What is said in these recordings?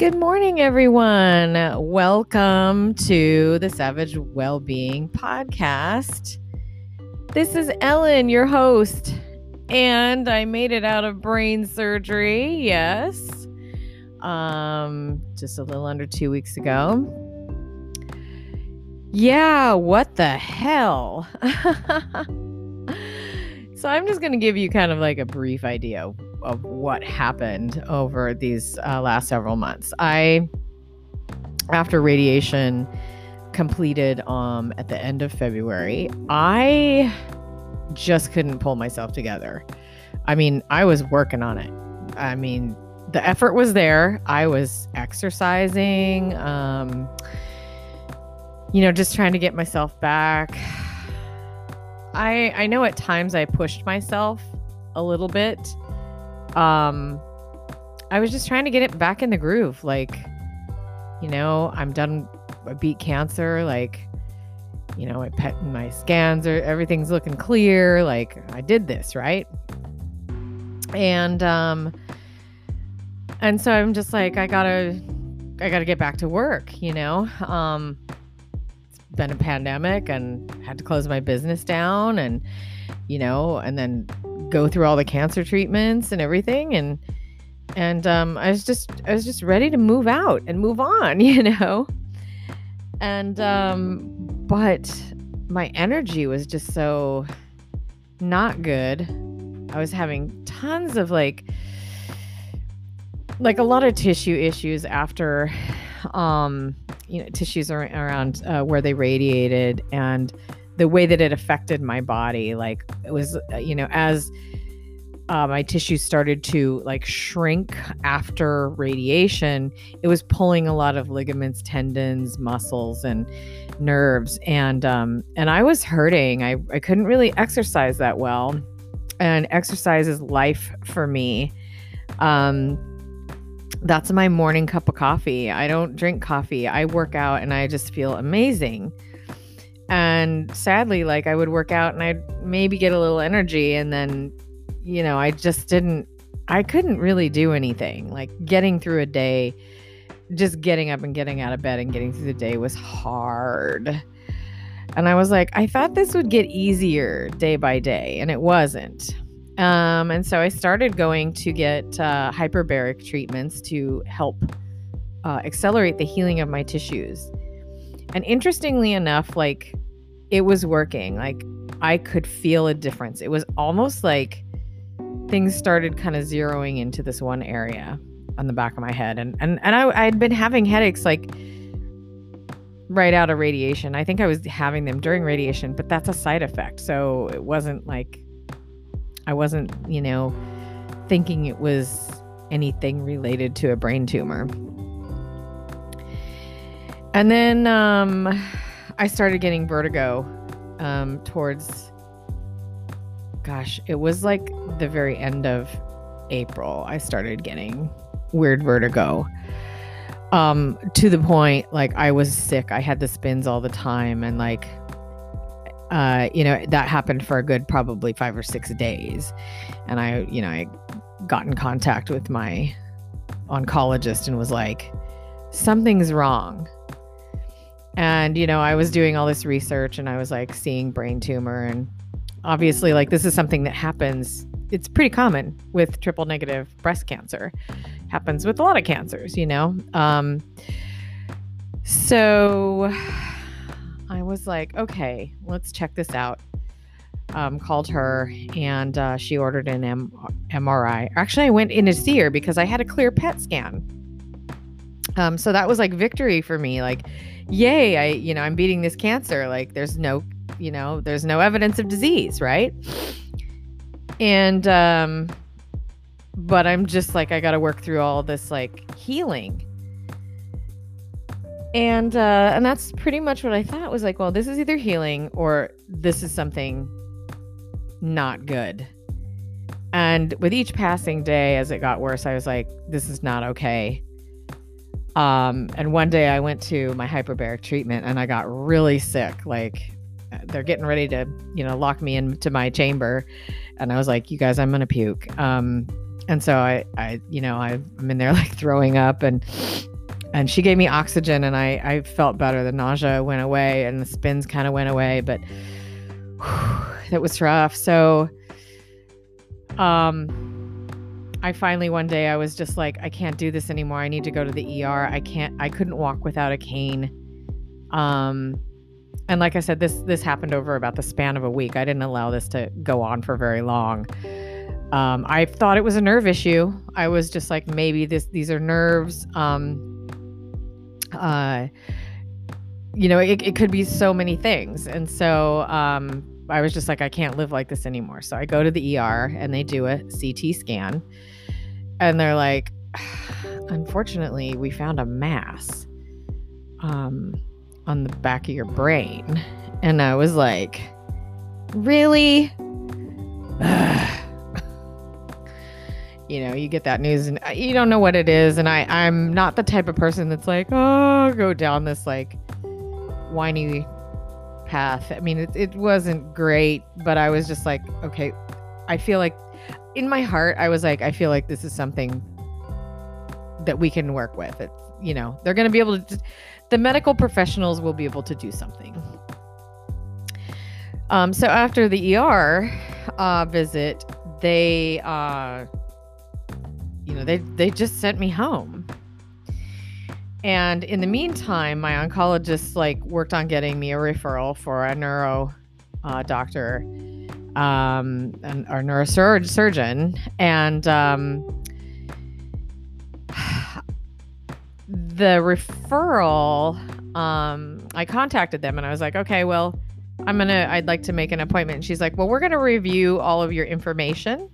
Good morning, everyone. Welcome to the Savage Wellbeing Podcast. This is Ellen, your host, and I made it out of brain surgery. Yes, um, just a little under two weeks ago. Yeah, what the hell? so I'm just going to give you kind of like a brief idea of what happened over these uh, last several months. I, after radiation completed um, at the end of February, I just couldn't pull myself together. I mean, I was working on it. I mean, the effort was there. I was exercising, um, you know, just trying to get myself back. I I know at times I pushed myself a little bit um I was just trying to get it back in the groove. Like, you know, I'm done I beat cancer, like, you know, my pet my scans are everything's looking clear. Like I did this, right? And um and so I'm just like, I gotta I gotta get back to work, you know. Um it's been a pandemic and had to close my business down and you know, and then go through all the cancer treatments and everything and and um, I was just I was just ready to move out and move on, you know. And um, but my energy was just so not good. I was having tons of like like a lot of tissue issues after um you know tissues around uh, where they radiated and the way that it affected my body like it was uh, you know as uh, my tissues started to like shrink after radiation it was pulling a lot of ligaments tendons muscles and nerves. And um and i was hurting. I i couldn't really exercise that well. And exercise is life for me. Um that's my morning cup of coffee. I don't drink coffee. I work out and i just feel amazing and sadly, like I would work out and I'd maybe get a little energy and then, you know, I just didn't, I couldn't really do anything. Like getting through a day, just getting up and getting out of bed and getting through the day was hard. And I was like, I thought this would get easier day by day, and it wasn't. Um, and so I started going to get uh, hyperbaric treatments to help uh, accelerate the healing of my tissues. And interestingly enough, like it was working. Like I could feel a difference. It was almost like things started kind of zeroing into this one area on the back of my head. And and and I I'd been having headaches like right out of radiation. I think I was having them during radiation, but that's a side effect. So it wasn't like I wasn't, you know, thinking it was anything related to a brain tumor. And then um, I started getting vertigo um, towards, gosh, it was like the very end of April. I started getting weird vertigo um, to the point like I was sick. I had the spins all the time. And like, uh, you know, that happened for a good probably five or six days. And I, you know, I got in contact with my oncologist and was like, something's wrong and, you know, I was doing all this research and I was like seeing brain tumor. And obviously, like, this is something that happens, it's pretty common with triple negative breast cancer. Happens with a lot of cancers, you know? Um, so I was like, okay, let's check this out. Um, called her and uh, she ordered an M- MRI. Actually, I went in to see her because I had a clear PET scan. Um, so that was like victory for me. Like, yay, I, you know, I'm beating this cancer. Like there's no, you know, there's no evidence of disease, right? And um but I'm just like I got to work through all this like healing. And uh and that's pretty much what I thought was like, well, this is either healing or this is something not good. And with each passing day as it got worse, I was like, this is not okay. Um, and one day I went to my hyperbaric treatment and I got really sick. Like they're getting ready to, you know, lock me into my chamber. And I was like, you guys, I'm going to puke. Um, and so I, I, you know, I'm in there like throwing up and and she gave me oxygen and I, I felt better. The nausea went away and the spins kind of went away, but whew, that was rough. So, um, I finally one day I was just like, I can't do this anymore. I need to go to the ER. I can't, I couldn't walk without a cane. Um, and like I said, this this happened over about the span of a week. I didn't allow this to go on for very long. Um, I thought it was a nerve issue. I was just like, maybe this these are nerves. Um, uh, you know, it, it could be so many things. And so um, I was just like, I can't live like this anymore. So I go to the ER and they do a CT scan. And they're like, unfortunately, we found a mass um, on the back of your brain. And I was like, really? you know, you get that news and uh, you don't know what it is. And I, I'm not the type of person that's like, oh, go down this like whiny path. I mean, it, it wasn't great, but I was just like, okay, I feel like in my heart, I was like, I feel like this is something that we can work with. It's, you know, they're going to be able to, the medical professionals will be able to do something. Um, so after the ER uh, visit, they, uh, you know, they they just sent me home. And in the meantime, my oncologist like worked on getting me a referral for a neuro uh, doctor, um, our neurosurgeon, and um, the referral. Um, I contacted them and I was like, okay, well, I'm gonna, I'd like to make an appointment. And she's like, well, we're gonna review all of your information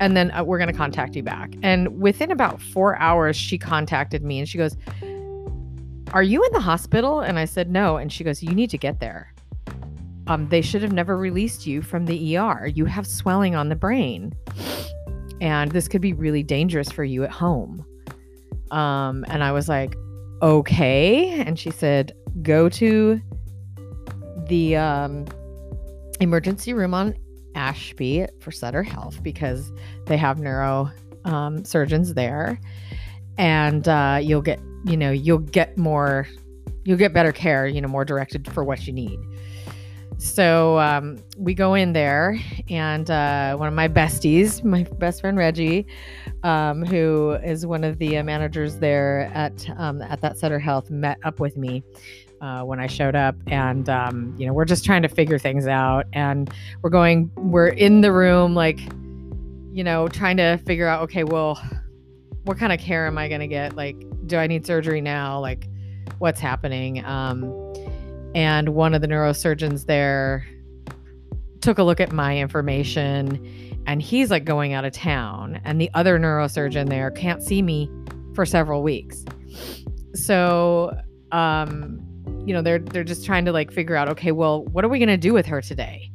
and then uh, we're going to contact you back. And within about four hours, she contacted me and she goes, Are you in the hospital? And I said, No. And she goes, You need to get there. Um, they should have never released you from the ER. You have swelling on the brain. And this could be really dangerous for you at home. Um, and I was like, Okay. And she said, Go to the um, emergency room on Ashby for Sutter Health because they have neuro um, surgeons there, and uh, you'll get you know you'll get more you'll get better care you know more directed for what you need. So um, we go in there, and uh, one of my besties, my best friend Reggie, um, who is one of the uh, managers there at um, at that Sutter Health, met up with me uh, when I showed up, and um, you know we're just trying to figure things out, and we're going, we're in the room, like you know, trying to figure out, okay, well, what kind of care am I going to get? Like, do I need surgery now? Like, what's happening? Um, and one of the neurosurgeons there took a look at my information and he's like going out of town and the other neurosurgeon there can't see me for several weeks so um you know they're they're just trying to like figure out okay well what are we going to do with her today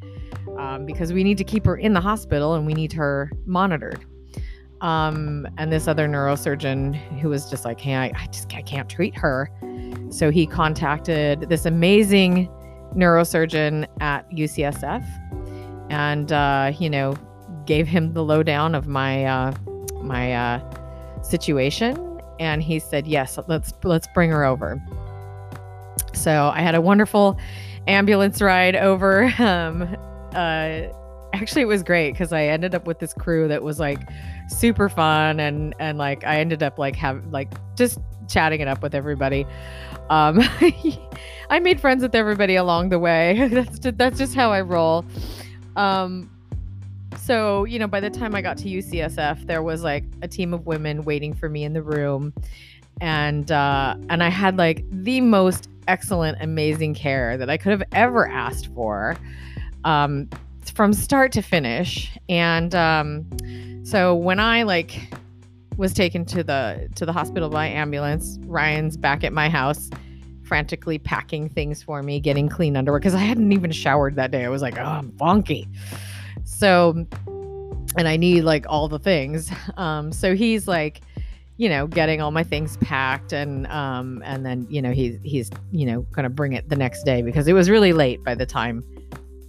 um, because we need to keep her in the hospital and we need her monitored um, and this other neurosurgeon who was just like hey I, I just I can't treat her so he contacted this amazing neurosurgeon at ucsf and uh, you know gave him the lowdown of my uh, my uh, situation and he said yes let's let's bring her over so I had a wonderful ambulance ride over. Um, uh, actually, it was great because I ended up with this crew that was like super fun and and like I ended up like have like just chatting it up with everybody. Um, I made friends with everybody along the way. that's just, that's just how I roll. Um, so you know, by the time I got to UCSF, there was like a team of women waiting for me in the room, and uh, and I had like the most excellent, amazing care that I could have ever asked for um, from start to finish. And um, so when I like was taken to the to the hospital by ambulance, Ryan's back at my house frantically packing things for me, getting clean underwear because I hadn't even showered that day. I was like, oh, I'm funky. So, and I need like all the things. Um, so he's like, you know, getting all my things packed and um and then, you know, he's he's, you know, gonna bring it the next day because it was really late by the time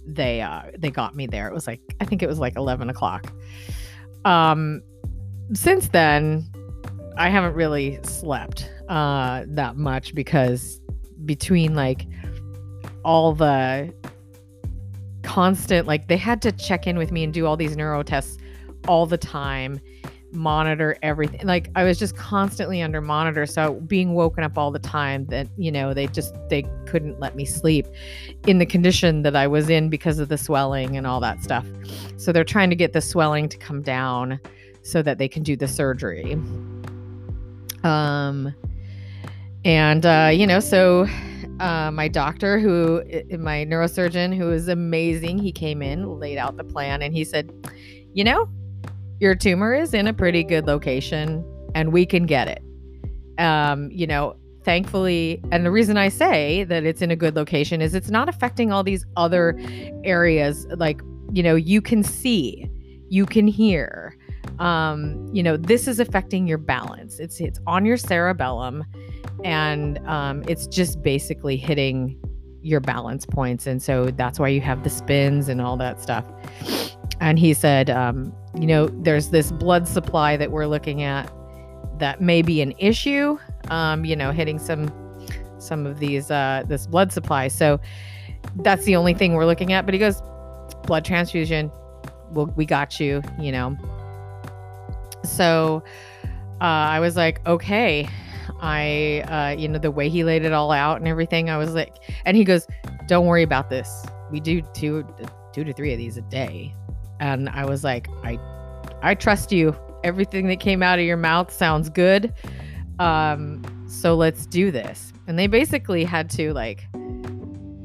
they uh they got me there. It was like I think it was like eleven o'clock. Um since then I haven't really slept. uh, that much because between like all the constant, like they had to check in with me and do all these neuro tests all the time monitor everything. Like I was just constantly under monitor. So being woken up all the time that, you know, they just they couldn't let me sleep in the condition that I was in because of the swelling and all that stuff. So they're trying to get the swelling to come down so that they can do the surgery. Um and uh, you know, so uh, my doctor, who my neurosurgeon, who is amazing, he came in, laid out the plan, and he said, "You know, your tumor is in a pretty good location and we can get it. Um, you know, thankfully, and the reason I say that it's in a good location is it's not affecting all these other areas. Like, you know, you can see, you can hear. Um, you know, this is affecting your balance. It's it's on your cerebellum, and um, it's just basically hitting your balance points, and so that's why you have the spins and all that stuff. And he said, um, you know, there's this blood supply that we're looking at that may be an issue. Um, you know, hitting some some of these uh, this blood supply. So that's the only thing we're looking at. But he goes, blood transfusion. Well, we got you. You know. So uh, I was like, okay. I, uh, you know, the way he laid it all out and everything, I was like, and he goes, don't worry about this. We do two, two to three of these a day and I was like, I I trust you. Everything that came out of your mouth sounds good. Um, so let's do this. And they basically had to like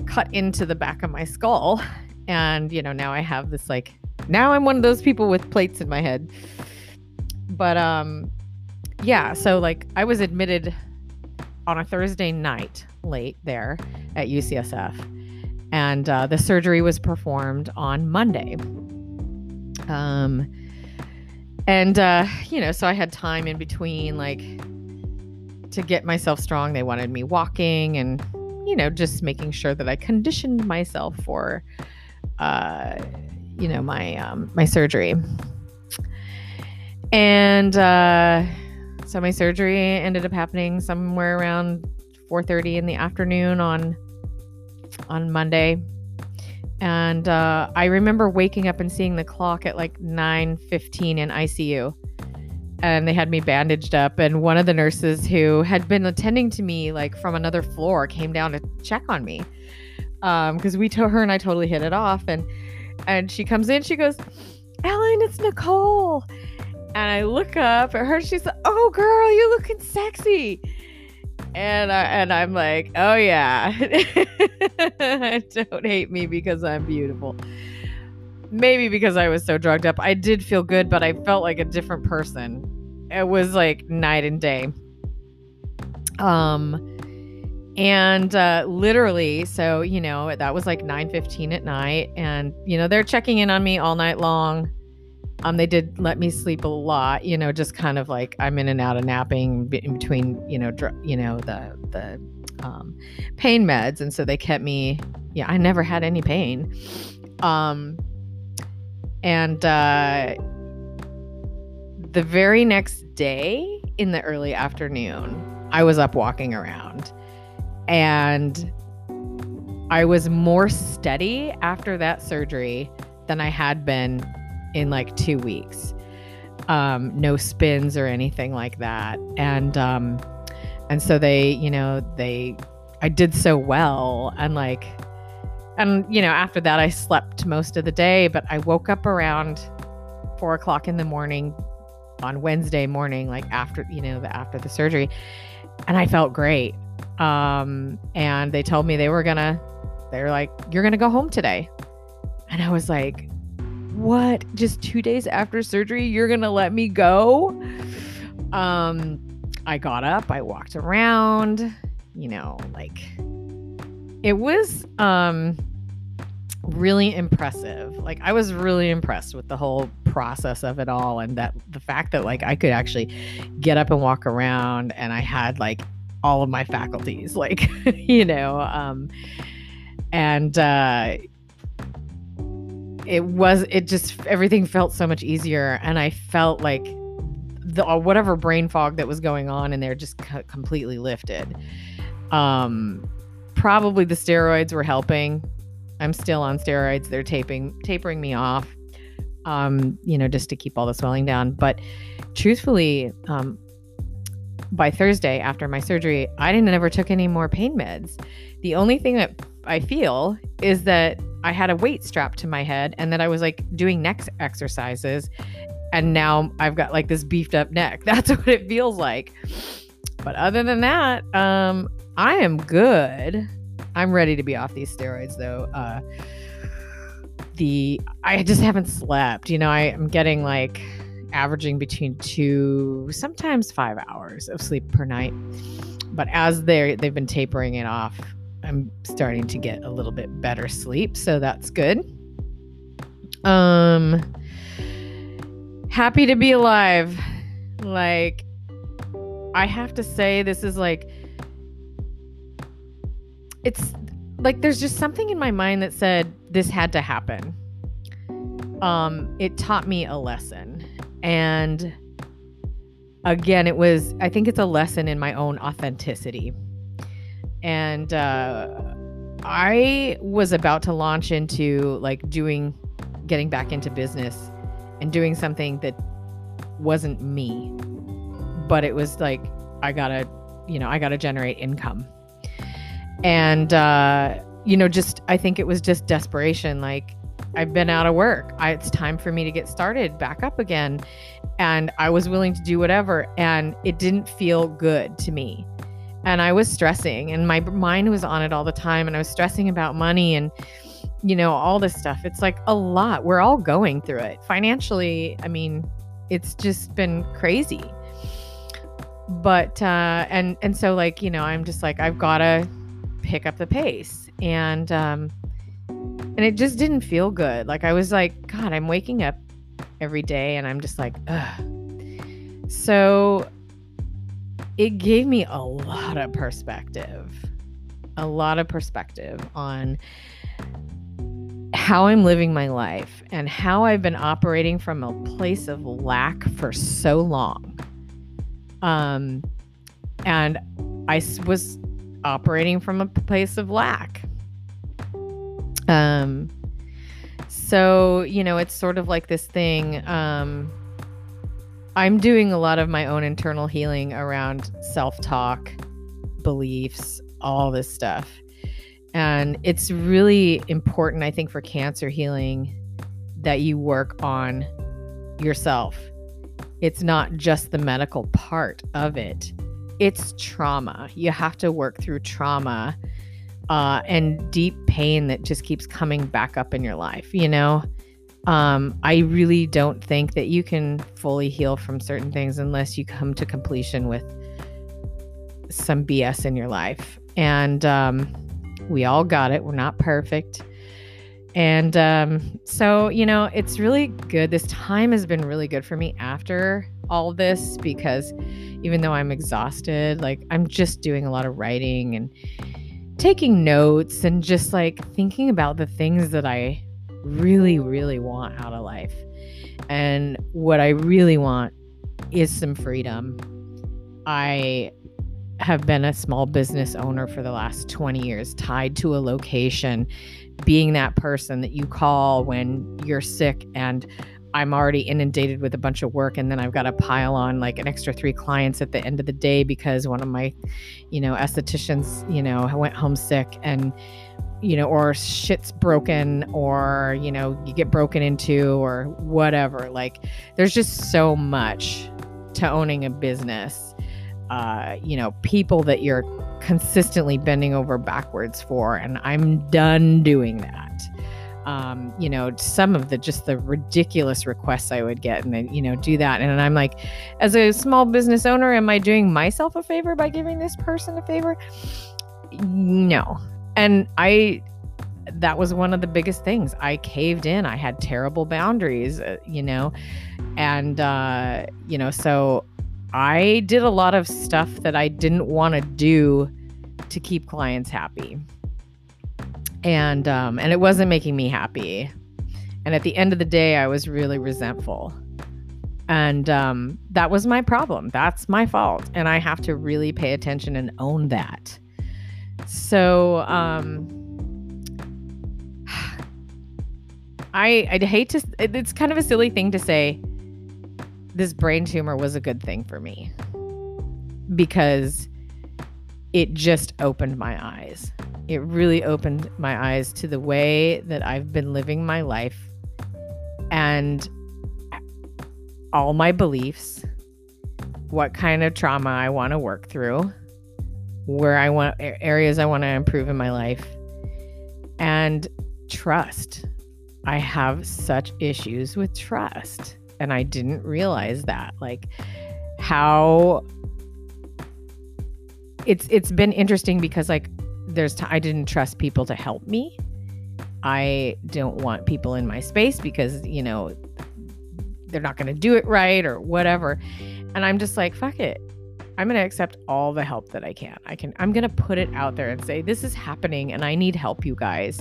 cut into the back of my skull. And, you know, now I have this like now I'm one of those people with plates in my head. But um yeah, so like I was admitted on a Thursday night late there at UCSF. And uh, the surgery was performed on Monday. Um, and, uh, you know, so I had time in between, like, to get myself strong. They wanted me walking and, you know, just making sure that I conditioned myself for, uh, you know, my, um, my surgery. And, uh, so my surgery ended up happening somewhere around 4:30 in the afternoon on on Monday and uh, I remember waking up and seeing the clock at like 9:15 in ICU, and they had me bandaged up. And one of the nurses who had been attending to me like from another floor came down to check on me because um, we told her and I totally hit it off. And and she comes in, she goes, "Ellen, it's Nicole." And I look up at her. She's like, "Oh, girl, you're looking sexy." And I, and I'm like, oh yeah, don't hate me because I'm beautiful. Maybe because I was so drugged up. I did feel good, but I felt like a different person. It was like night and day. Um, and uh, literally, so you know that was like 9:15 at night, and you know they're checking in on me all night long um, they did let me sleep a lot, you know, just kind of like I'm in and out of napping in between, you know, dr- you know the the um, pain meds, and so they kept me. Yeah, I never had any pain. Um, and uh, the very next day in the early afternoon, I was up walking around, and I was more steady after that surgery than I had been in like two weeks. Um, no spins or anything like that. And um, and so they, you know, they I did so well and like and you know, after that I slept most of the day, but I woke up around four o'clock in the morning on Wednesday morning, like after, you know, the, after the surgery, and I felt great. Um, and they told me they were gonna, they were like, you're gonna go home today. And I was like, what? Just two days after surgery, you're gonna let me go? Um, I got up, I walked around, you know, like it was um really impressive. Like I was really impressed with the whole process of it all and that the fact that like I could actually get up and walk around and I had like all of my faculties like you know um and uh it was it just everything felt so much easier and i felt like the uh, whatever brain fog that was going on in there just c- completely lifted. Um, probably the steroids were helping. I'm still on steroids. They're taping tapering me off. Um, you know, just to keep all the swelling down. But truthfully, um, by Thursday after my surgery, I didn't ever took any more pain meds. The only thing that I feel is that I had a weight strapped to my head and then I was like doing neck exercises and now I've got like this beefed up neck. That's what it feels like. But other than that, um, I am good. I'm ready to be off these steroids though. Uh, the I just haven't slept. You know, I am getting like averaging between two, sometimes five hours of sleep per night. But as they they've been tapering it off, I'm starting to get a little bit better sleep, so that's good. Um happy to be alive. Like, I have to say, this is like, it's like there's just something in my mind that said this had to happen. Um, it taught me a lesson. And again, it was, I think it's a lesson in my own authenticity. And uh, I was about to launch into like doing, getting back into business and doing something that wasn't me, but it was like, I gotta, you know, I gotta generate income. And, uh, you know, just, I think it was just desperation. Like, I've been out of work. I, it's time for me to get started back up again. And I was willing to do whatever. And it didn't feel good to me. And I was stressing, and my mind was on it all the time. And I was stressing about money and, you know, all this stuff. It's like a lot. We're all going through it. Financially, I mean, it's just been crazy. But uh and and so like, you know, I'm just like I've got to pick up the pace. And um and it just didn't feel good. Like I was like, god, I'm waking up every day and I'm just like, ugh. So it gave me a lot of perspective. A lot of perspective on how I'm living my life and how I've been operating from a place of lack for so long. Um, and I was operating from a place of lack. Um, so, you know, it's sort of like this thing. Um, I'm doing a lot of my own internal healing around self talk, beliefs, all this stuff. And it's really important, I think, for cancer healing that you work on yourself. It's not just the medical part of it, it's trauma. You have to work through trauma uh, and deep pain that just keeps coming back up in your life, you know? Um, I really don't think that you can fully heal from certain things unless you come to completion with some BS in your life. And um, we all got it. We're not perfect. And um, so, you know, it's really good. This time has been really good for me after all this because even though I'm exhausted, like I'm just doing a lot of writing and taking notes and just like thinking about the things that I really, really want out of life. And what I really want is some freedom. I have been a small business owner for the last 20 years, tied to a location, being that person that you call when you're sick and I'm already inundated with a bunch of work and then I've got to pile on like an extra three clients at the end of the day because one of my, you know, estheticians, you know, went home sick and you know, or shit's broken or, you know, you get broken into or whatever. Like there's just so much to owning a business uh, you know, people that you're consistently bending over backwards for. And I'm done doing that. Um, you know, some of the just the ridiculous requests I would get and then, you know, do that. And I'm like, as a small business owner, am I doing myself a favor by giving this person a favor? No. And I, that was one of the biggest things. I caved in. I had terrible boundaries, uh, you know, and, uh, you know, so I did a lot of stuff that I didn't want to do to keep clients happy. And um, and it wasn't making me happy. And at the end of the day, I was really resentful. And um, that was my problem. That's my fault. And I have to really pay attention and own that. So, um, I I'd hate to it's kind of a silly thing to say this brain tumor was a good thing for me because it just opened my eyes. It really opened my eyes to the way that I've been living my life and all my beliefs, what kind of trauma I want to work through, where I want areas I want to improve in my life, and trust. I have such issues with trust, and I didn't realize that. Like, how it's it's been interesting because like there's t- I didn't trust people to help me. I don't want people in my space because, you know, they're not going to do it right or whatever. And I'm just like, fuck it. I'm going to accept all the help that I can. I can I'm going to put it out there and say this is happening and I need help you guys.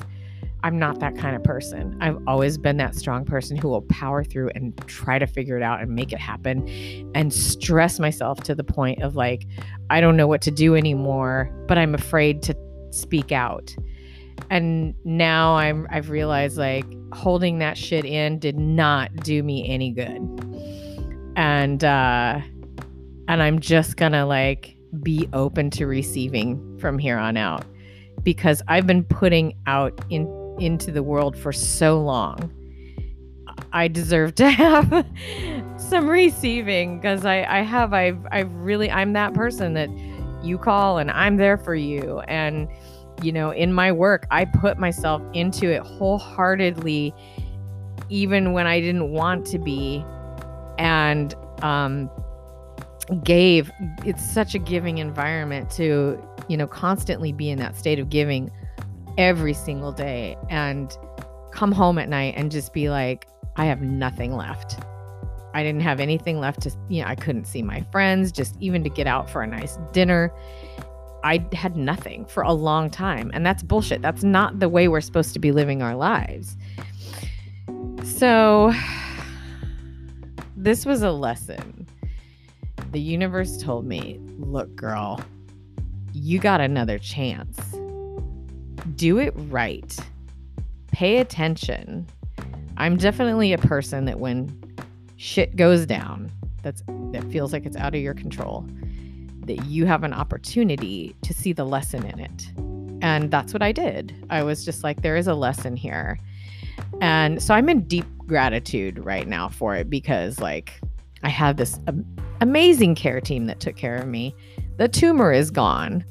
I'm not that kind of person. I've always been that strong person who will power through and try to figure it out and make it happen and stress myself to the point of like, I don't know what to do anymore, but I'm afraid to speak out. And now I'm I've realized like holding that shit in did not do me any good. And uh and I'm just gonna like be open to receiving from here on out. Because I've been putting out in into the world for so long. I deserve to have some receiving because I, I have I've I've really I'm that person that you call and I'm there for you. And you know in my work I put myself into it wholeheartedly even when I didn't want to be. And um gave it's such a giving environment to you know constantly be in that state of giving every single day and come home at night and just be like, I have nothing left. I didn't have anything left to, you know, I couldn't see my friends, just even to get out for a nice dinner. I had nothing for a long time. And that's bullshit. That's not the way we're supposed to be living our lives. So, this was a lesson. The universe told me, look, girl, you got another chance do it right. Pay attention. I'm definitely a person that when shit goes down, that's that feels like it's out of your control, that you have an opportunity to see the lesson in it. And that's what I did. I was just like there is a lesson here. And so I'm in deep gratitude right now for it because like I have this um, amazing care team that took care of me. The tumor is gone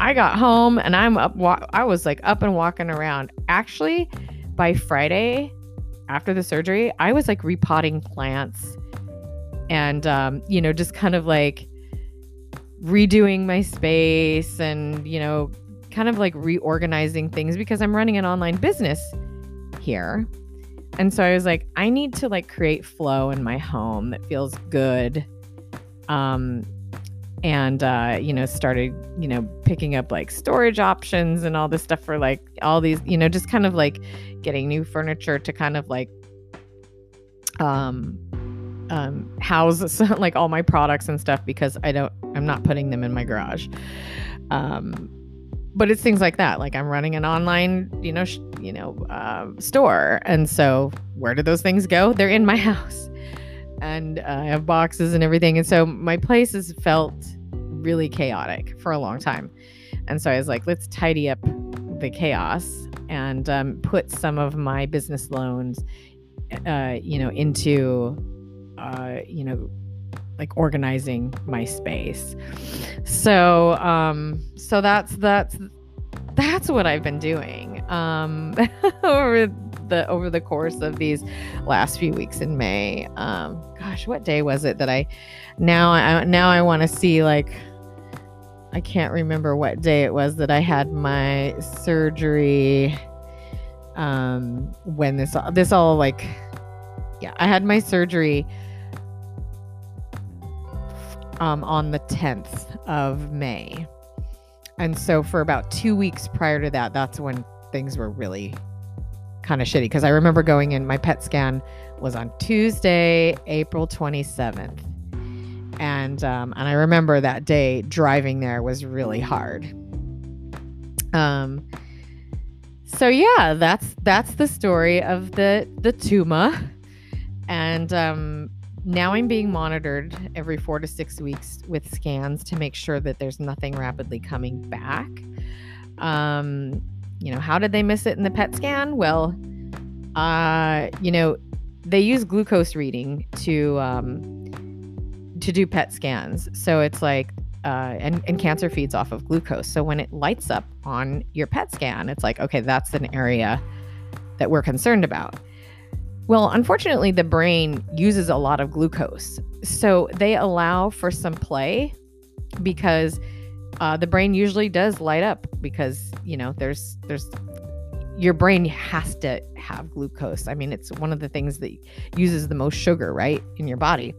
I got home and I'm up. I was like up and walking around. Actually, by Friday after the surgery, I was like repotting plants and, um, you know, just kind of like redoing my space and, you know, kind of like reorganizing things because I'm running an online business here. And so I was like, I need to like create flow in my home that feels good. Um, and uh, you know started you know picking up like storage options and all this stuff for like all these you know just kind of like getting new furniture to kind of like um um house like all my products and stuff because I don't I'm not putting them in my garage um but it's things like that like i'm running an online you know sh- you know uh, store and so where do those things go they're in my house and uh, I have boxes and everything. And so my place has felt really chaotic for a long time. And so I was like, let's tidy up the chaos and um, put some of my business loans, uh, you know, into, uh, you know, like organizing my space. So, um, so that's that's that's what I've been doing um, over the over the course of these last few weeks in May. Um, gosh, what day was it that I now I now I want to see like I can't remember what day it was that I had my surgery. Um, when this this all like, yeah, I had my surgery um, on the 10th of May. And so for about two weeks prior to that, that's when things were really kind of shitty because I remember going in. My PET scan was on Tuesday, April 27th, and um, and I remember that day driving there was really hard. Um. So yeah, that's that's the story of the the tuma, and um, now I'm being monitored every four to six weeks with scans to make sure that there's nothing rapidly coming back. Um, you know, how did they miss it in the PET scan? Well, uh, you know, they use glucose reading to um, to do PET scans. So it's like, uh, and and cancer feeds off of glucose. So when it lights up on your PET scan, it's like, okay, that's an area that we're concerned about. Well, unfortunately, the brain uses a lot of glucose. So they allow for some play because uh, the brain usually does light up because, you know, there's, there's, your brain has to have glucose. I mean, it's one of the things that uses the most sugar, right, in your body.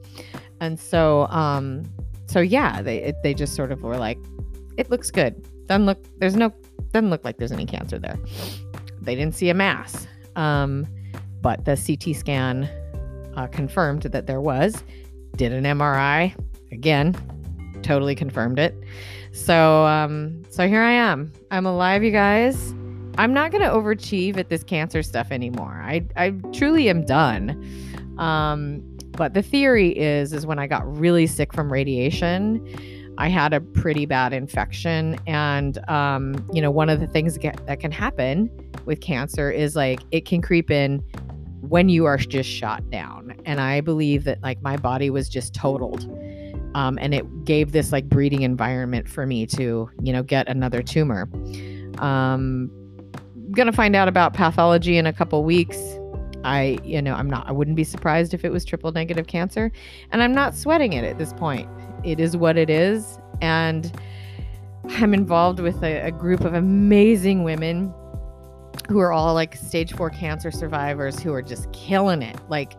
And so, um, so yeah, they, it, they just sort of were like, it looks good. Doesn't look, there's no, doesn't look like there's any cancer there. They didn't see a mass. Um, but the CT scan uh, confirmed that there was. Did an MRI again, totally confirmed it. So, um, so here I am. I'm alive, you guys. I'm not to overachieve at this cancer stuff anymore. I, I truly am done. Um, but the theory is, is when I got really sick from radiation, I had a pretty bad infection, and um, you know, one of the things that can happen with cancer is like it can creep in when you are just shot down. And I believe that like my body was just totaled. Um, and it gave this like breeding environment for me to, you know, get another tumor. Um, gonna find out about pathology in a couple weeks. I, you know, I'm not, I wouldn't be surprised if it was triple negative cancer. And I'm not sweating it at this point. It is what it is. And I'm involved with a, a group of amazing women who are all like stage four cancer survivors who are just killing it like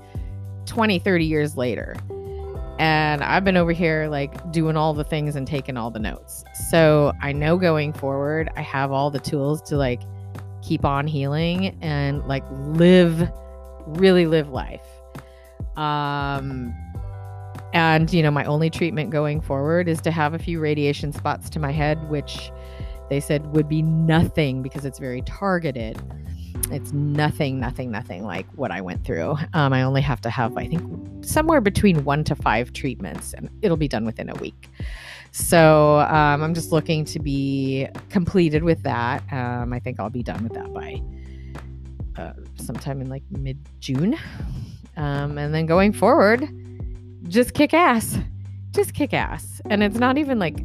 20, 30 years later. And I've been over here like doing all the things and taking all the notes. So I know going forward, I have all the tools to like keep on healing and like live, really live life. Um, and you know, my only treatment going forward is to have a few radiation spots to my head, which they said would be nothing because it's very targeted. It's nothing, nothing, nothing like what I went through. Um, I only have to have, I think, somewhere between one to five treatments, and it'll be done within a week. So um, I'm just looking to be completed with that. Um, I think I'll be done with that by uh, sometime in like mid June. Um, and then going forward, just kick ass. Just kick ass. And it's not even like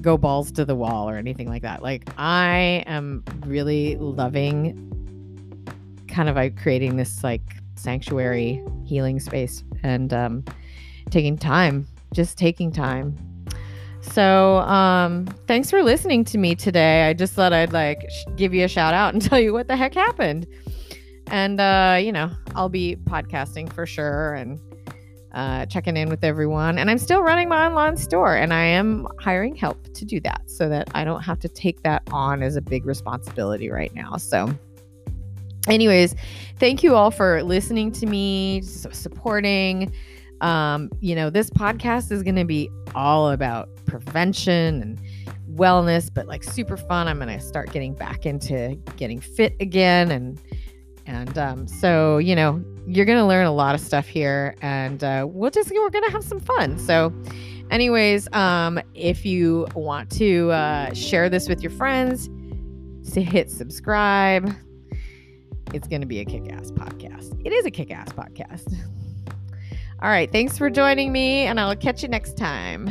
go balls to the wall or anything like that. Like I am really loving kind of like creating this like sanctuary healing space and um taking time, just taking time. So, um thanks for listening to me today. I just thought I'd like sh- give you a shout out and tell you what the heck happened. And uh, you know, I'll be podcasting for sure and uh, checking in with everyone. And I'm still running my online store and I am hiring help to do that so that I don't have to take that on as a big responsibility right now. So, anyways, thank you all for listening to me, supporting. Um, you know, this podcast is going to be all about prevention and wellness, but like super fun. I'm going to start getting back into getting fit again and and um, so, you know, you're going to learn a lot of stuff here and uh, we'll just, we're going to have some fun. So, anyways, um, if you want to uh, share this with your friends, so hit subscribe. It's going to be a kick ass podcast. It is a kick ass podcast. All right. Thanks for joining me, and I'll catch you next time.